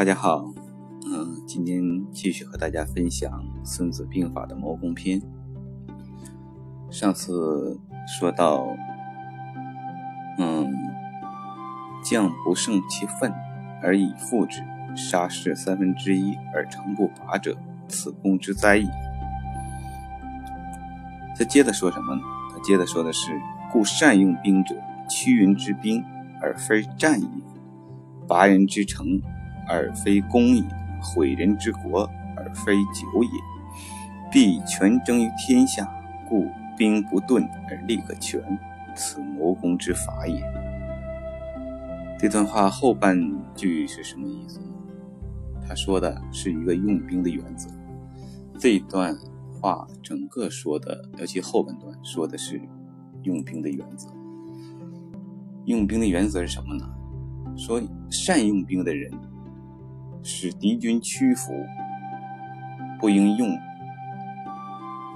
大家好，嗯，今天继续和大家分享《孙子兵法》的谋攻篇。上次说到，嗯，将不胜其愤而以复之，杀士三分之一而成不拔者，此攻之灾矣。他接着说什么呢？他接着说的是：故善用兵者，屈人之兵而非战也，拔人之城。而非攻也，毁人之国而非久也。必全争于天下，故兵不顿而利可全，此谋攻之法也。这段话后半句是什么意思呢？他说的是一个用兵的原则。这段话整个说的，尤其后半段说的是用兵的原则。用兵的原则是什么呢？说善用兵的人。使敌军屈服，不应用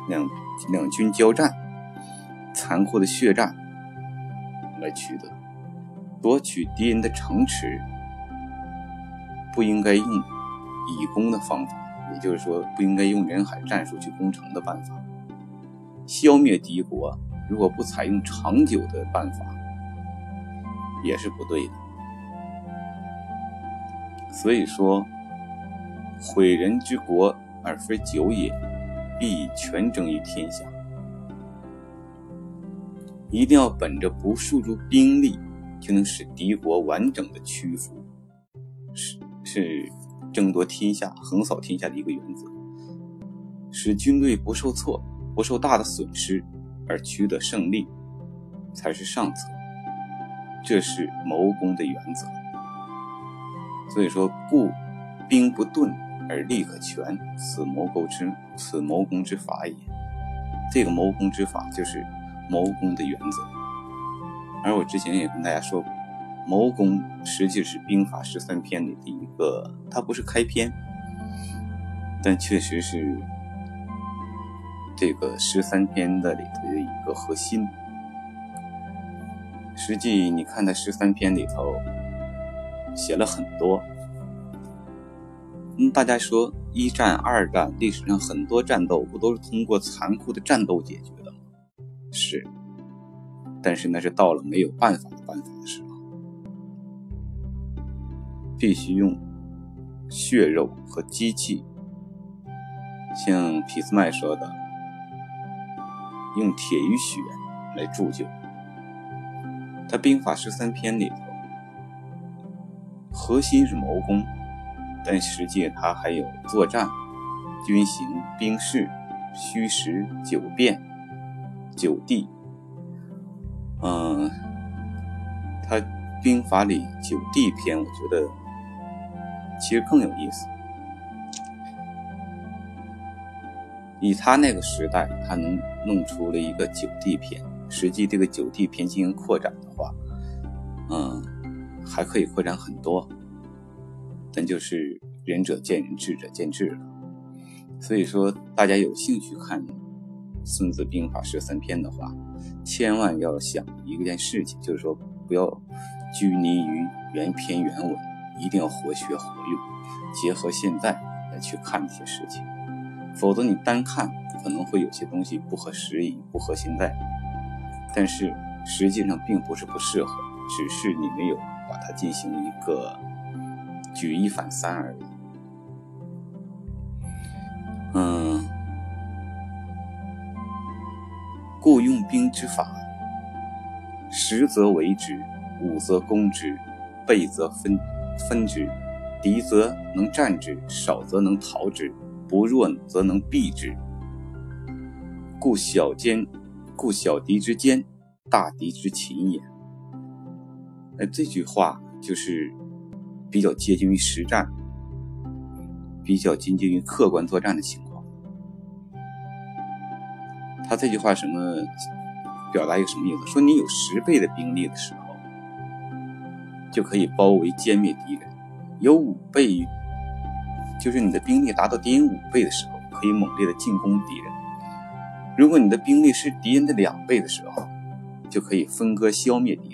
两两军交战、残酷的血战来取得夺取敌人的城池，不应该用以攻的方法，也就是说，不应该用人海战术去攻城的办法。消灭敌国，如果不采用长久的办法，也是不对的。所以说，毁人之国而非久也，必全争于天下。一定要本着不束住兵力就能使敌国完整的屈服，是是争夺天下、横扫天下的一个原则。使军队不受挫、不受大的损失而取得胜利，才是上策。这是谋攻的原则。所以说，故兵不顿而利可全，此谋攻之此谋攻之法也。这个谋攻之法就是谋攻的原则。而我之前也跟大家说过，谋攻实际是兵法十三篇里的一个，它不是开篇，但确实是这个十三篇的里头的一个核心。实际你看它十三篇里头。写了很多，嗯，大家说一战、二战历史上很多战斗不都是通过残酷的战斗解决的吗？是，但是那是到了没有办法的办法的时候，必须用血肉和机器，像皮斯麦说的，用铁与血来铸就。他兵法十三篇里。核心是谋攻，但实际它还有作战、军行、兵事、虚实、九变、九地。嗯，他兵法里九地篇，我觉得其实更有意思。以他那个时代，他能弄出了一个九地篇。实际这个九地篇进行扩展的话，嗯。还可以扩展很多，但就是仁者见仁，智者见智了。所以说，大家有兴趣看《孙子兵法》十三篇的话，千万要想一件事情，就是说不要拘泥于原篇原文，一定要活学活用，结合现在来去看这些事情。否则你单看可能会有些东西不合时宜，不合现在。但是实际上并不是不适合，只是你没有。把它进行一个举一反三而已。嗯，故用兵之法，十则为之，五则攻之，倍则分分之，敌则能战之，少则能逃之，不弱则能避之。故小坚，故小敌之坚，大敌之勤也。那这句话就是比较接近于实战，比较接近于客观作战的情况。他这句话什么表达一个什么意思？说你有十倍的兵力的时候，就可以包围歼灭敌人；有五倍，就是你的兵力达到敌人五倍的时候，可以猛烈的进攻敌人。如果你的兵力是敌人的两倍的时候，就可以分割消灭敌人。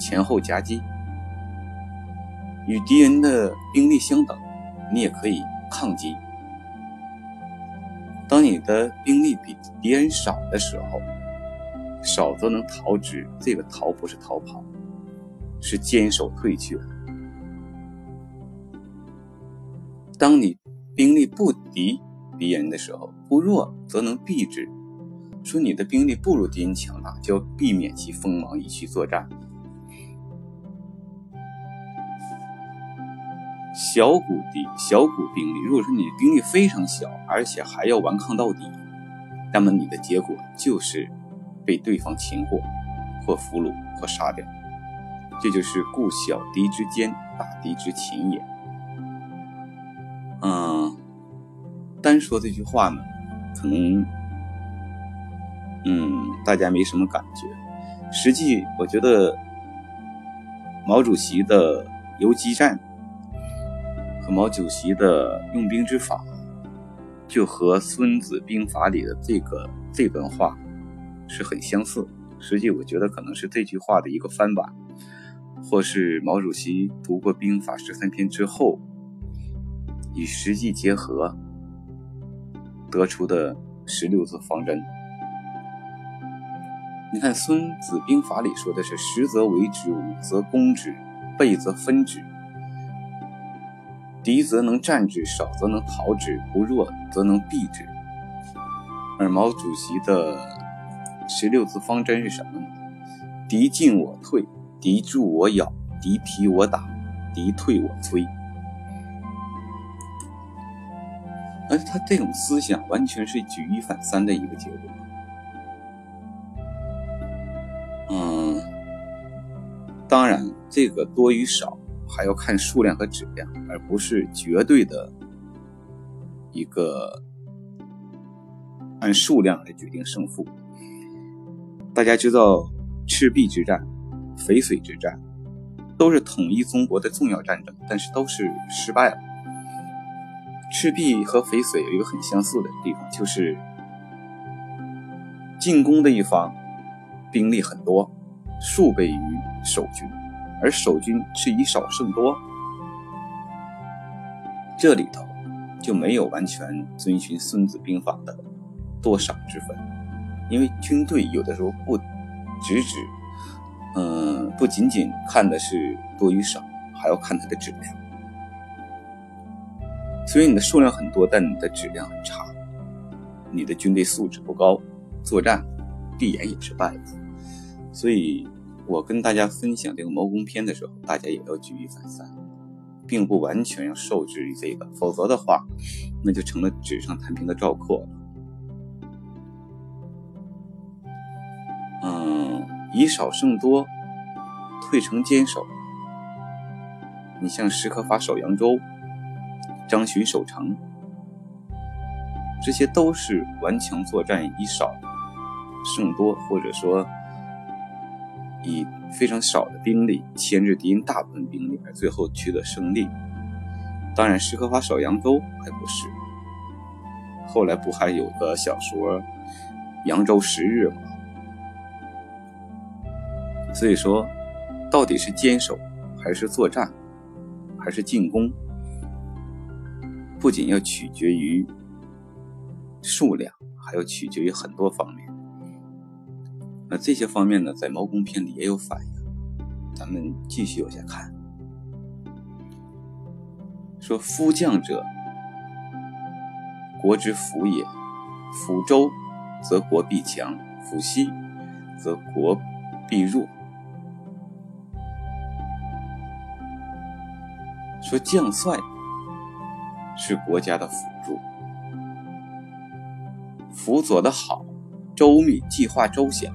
前后夹击，与敌人的兵力相等，你也可以抗击。当你的兵力比敌人少的时候，少则能逃之。这个逃不是逃跑，是坚守退却。当你兵力不敌敌人的时候，不弱则能避之。说你的兵力不如敌人强大，就要避免其锋芒以去作战。小股敌，小股兵力。如果说你的兵力非常小，而且还要顽抗到底，那么你的结果就是被对方擒获，或俘虏，或杀掉。这就是故小敌之坚，大敌之擒也。嗯，单说这句话呢，可能嗯大家没什么感觉。实际我觉得毛主席的游击战。和毛主席的用兵之法，就和《孙子兵法》里的这个这段话是很相似。实际我觉得可能是这句话的一个翻版，或是毛主席读过《兵法》十三篇之后，与实际结合得出的十六字方针。你看《孙子兵法》里说的是：“十则为之，五则攻之，倍则分之。”敌则能战之，少则能逃之，不弱则能避之。而毛主席的十六字方针是什么呢？敌进我退，敌驻我咬，敌疲我打，敌退我追。而他这种思想完全是举一反三的一个结果。嗯，当然，这个多与少。还要看数量和质量，而不是绝对的一个按数量来决定胜负。大家知道赤壁之战、淝水之战都是统一中国的重要战争，但是都是失败了。赤壁和淝水有一个很相似的地方，就是进攻的一方兵力很多，数倍于守军。而守军是以少胜多，这里头就没有完全遵循《孙子兵法》的多少之分，因为军队有的时候不只指，嗯，不仅仅看的是多与少，还要看它的质量。所以你的数量很多，但你的质量很差，你的军队素质不高，作战必然也是败的。所以。我跟大家分享这个谋攻篇的时候，大家也要举一反三，并不完全要受制于这个，否则的话，那就成了纸上谈兵的赵括。嗯，以少胜多，退城坚守。你像石可法守扬州，张巡守城，这些都是顽强作战，以少胜多，或者说。以非常少的兵力牵制敌人大部分兵力，而最后取得胜利。当然，施可法守扬州还不是。后来不还有个小说《扬州十日》吗？所以说，到底是坚守，还是作战，还是进攻，不仅要取决于数量，还要取决于很多方面。那这些方面呢，在毛公篇里也有反映。咱们继续往下看，说夫将者，国之辅也。辅周，则国必强；辅西，则国必弱。说将帅是国家的辅助，辅佐的好，周密，计划周详。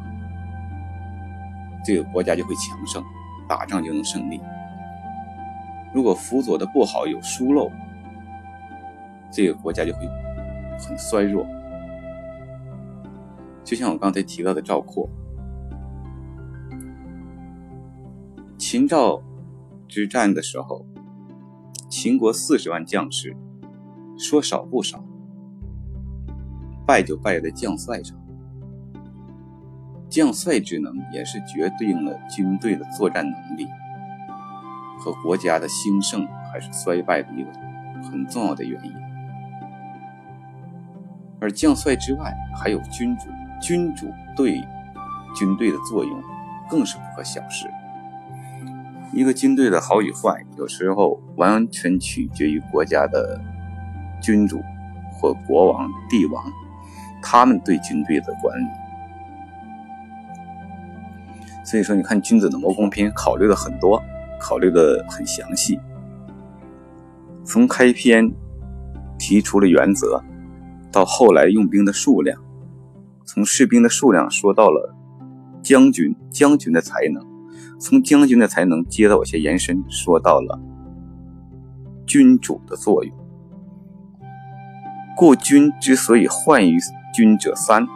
这个国家就会强盛，打仗就能胜利。如果辅佐的不好，有疏漏，这个国家就会很衰弱。就像我刚才提到的赵括，秦赵之战的时候，秦国四十万将士，说少不少，败就败在将帅上。将帅之能也是决定了军队的作战能力。和国家的兴盛还是衰败的一个很重要的原因。而将帅之外，还有君主，君主对军队的作用更是不可小视。一个军队的好与坏，有时候完全取决于国家的君主或国王、帝王，他们对军队的管理。所以说，你看君子的谋攻篇考虑的很多，考虑的很详细。从开篇提出了原则，到后来用兵的数量，从士兵的数量说到了将军，将军的才能，从将军的才能接着往下延伸，说到了君主的作用。故君之所以患于君者三。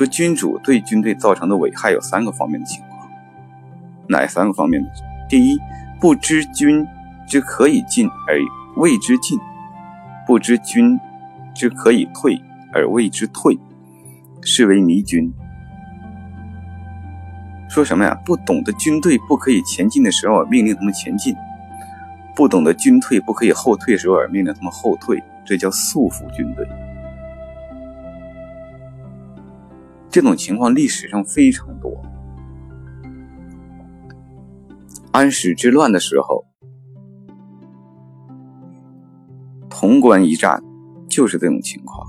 说君主对军队造成的危害有三个方面的情况，哪三个方面呢？第一，不知君之可以进而谓之进，不知君之可以退而谓之退，是为迷君。说什么呀？不懂得军队不可以前进的时候，命令他们前进；不懂得军退不可以后退的时候，而命令他们后退，这叫束缚军队。这种情况历史上非常多。安史之乱的时候，潼关一战就是这种情况。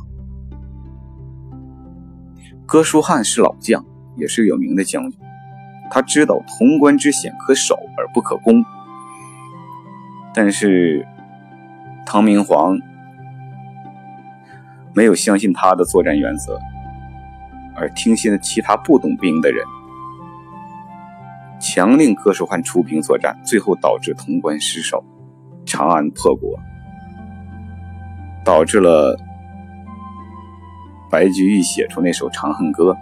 哥舒翰是老将，也是有名的将军，他知道潼关之险可守而不可攻，但是唐明皇没有相信他的作战原则。而听信了其他不懂兵的人，强令哥舒翰出兵作战，最后导致潼关失守，长安破国，导致了白居易写出那首《长恨歌》。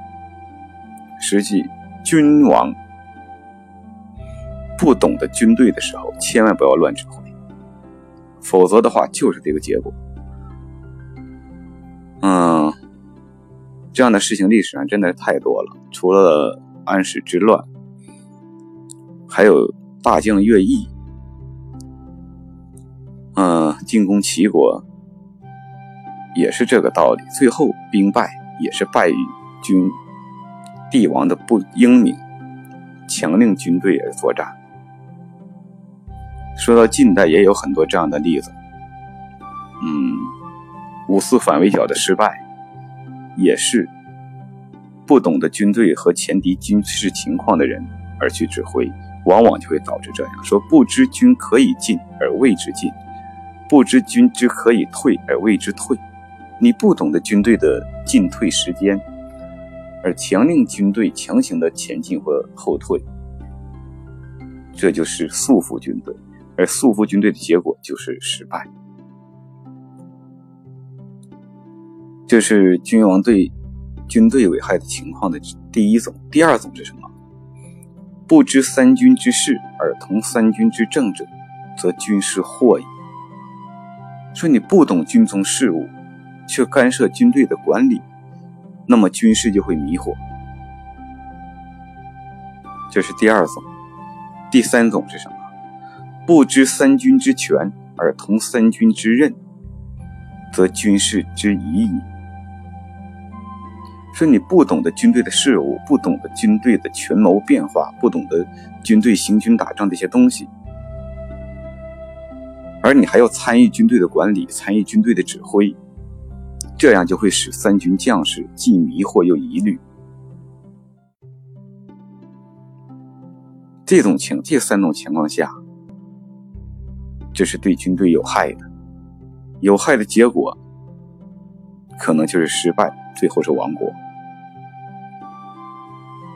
实际，君王不懂得军队的时候，千万不要乱指挥，否则的话就是这个结果。嗯。这样的事情历史上真的太多了，除了安史之乱，还有大将乐毅，嗯，进攻齐国也是这个道理，最后兵败也是败于君帝王的不英明，强令军队而作战。说到近代也有很多这样的例子，嗯，五四反围剿的失败。也是不懂得军队和前敌军事情况的人而去指挥，往往就会导致这样说：不知军可以进而谓之进，不知军之可以退而谓之退。你不懂得军队的进退时间，而强令军队强行的前进或后退，这就是束缚军队，而束缚军队的结果就是失败。这是君王对军队危害的情况的第一种。第二种是什么？不知三军之事而同三军之政者，则军事惑矣。说你不懂军中事务，却干涉军队的管理，那么军事就会迷惑。这是第二种。第三种是什么？不知三军之权而同三军之任，则军事之疑矣。说你不懂得军队的事务，不懂得军队的权谋变化，不懂得军队行军打仗这些东西，而你还要参与军队的管理，参与军队的指挥，这样就会使三军将士既迷惑又疑虑。这种情，这三种情况下，这是对军队有害的，有害的结果可能就是失败，最后是亡国。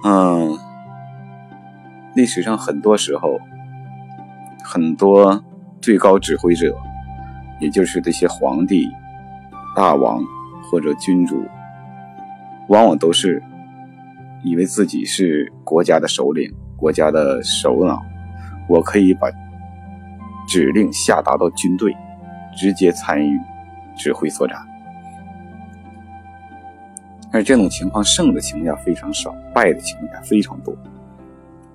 嗯，历史上很多时候，很多最高指挥者，也就是这些皇帝、大王或者君主，往往都是以为自己是国家的首领、国家的首脑，我可以把指令下达到军队，直接参与指挥作战。而这种情况胜的情况下非常少，败的情况下非常多。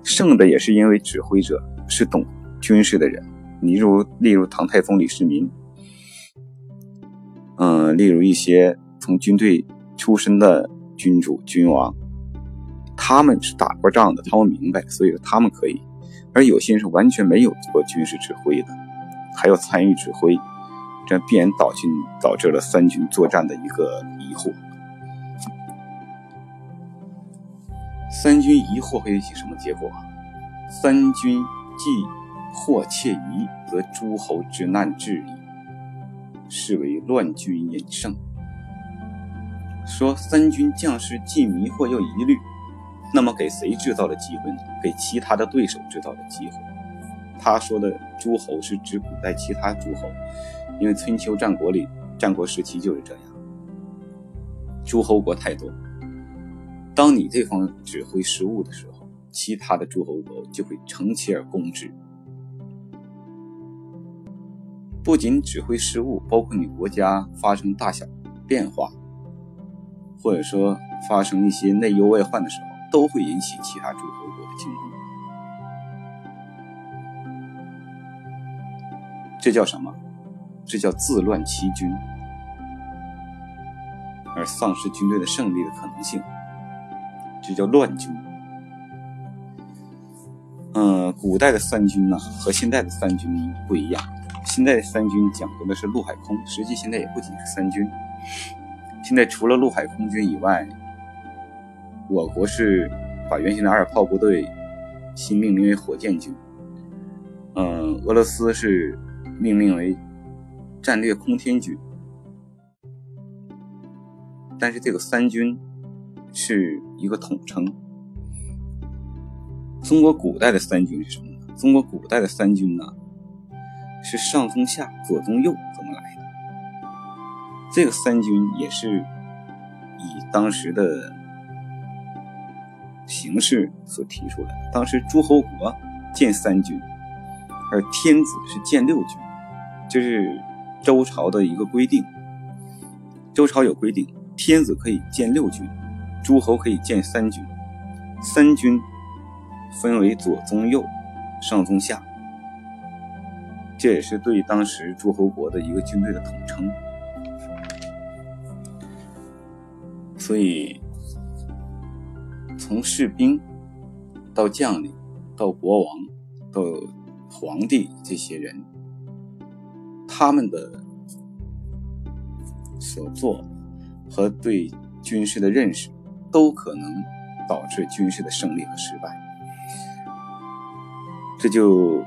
胜的也是因为指挥者是懂军事的人。例如，例如唐太宗李世民，嗯，例如一些从军队出身的君主君王，他们是打过仗的，他们明白，所以说他们可以。而有些人是完全没有做军事指挥的，还要参与指挥，这必然导军导致了三军作战的一个疑惑。三军疑惑会引起什么结果？三军既惑窃疑，则诸侯之难至矣，是为乱军引胜。说三军将士既迷惑又疑虑，那么给谁制造了机会呢？给其他的对手制造了机会。他说的诸侯是指古代其他诸侯，因为春秋战国里战国时期就是这样，诸侯国太多。当你这方指挥失误的时候，其他的诸侯国就会乘其而攻之。不仅指挥失误，包括你国家发生大小变化，或者说发生一些内忧外患的时候，都会引起其他诸侯国的进攻。这叫什么？这叫自乱其军，而丧失军队的胜利的可能性。这叫乱军。嗯，古代的三军呢和现在的三军不一样。现在的三军讲究的是陆海空，实际现在也不仅是三军。现在除了陆海空军以外，我国是把原先的二炮部队新命名为火箭军。嗯，俄罗斯是命名为战略空天军。但是这个三军。是一个统称。中国古代的三军是什么呢？中国古代的三军呢，是上中下左中右怎么来的？这个三军也是以当时的形势所提出来的。当时诸侯国建三军，而天子是建六军，这是周朝的一个规定。周朝有规定，天子可以建六军。诸侯可以建三军，三军分为左、中、右、上、中、下，这也是对当时诸侯国的一个军队的统称。所以，从士兵到将领，到国王，到皇帝，这些人，他们的所做和对军事的认识。都可能导致军事的胜利和失败，这就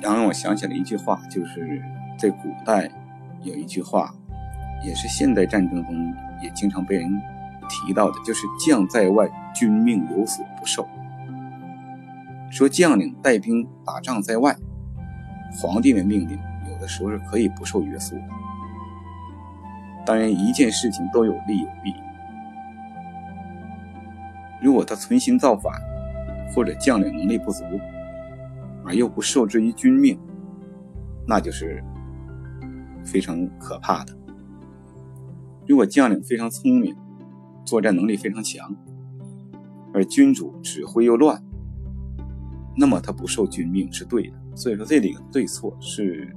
让我想起了一句话，就是在古代有一句话，也是现代战争中也经常被人提到的，就是“将在外，军命有所不受”。说将领带兵打仗在外，皇帝的命令有的时候是可以不受约束的。当然，一件事情都有利有弊。如果他存心造反，或者将领能力不足，而又不受制于军命，那就是非常可怕的。如果将领非常聪明，作战能力非常强，而君主指挥又乱，那么他不受军命是对的。所以说，这里的对错是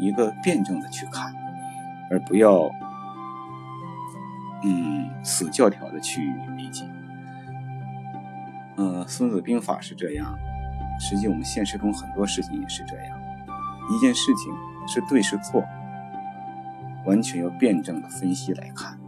一个辩证的去看，而不要嗯死教条的去。嗯，《孙子兵法》是这样，实际我们现实中很多事情也是这样。一件事情是对是错，完全要辩证的分析来看。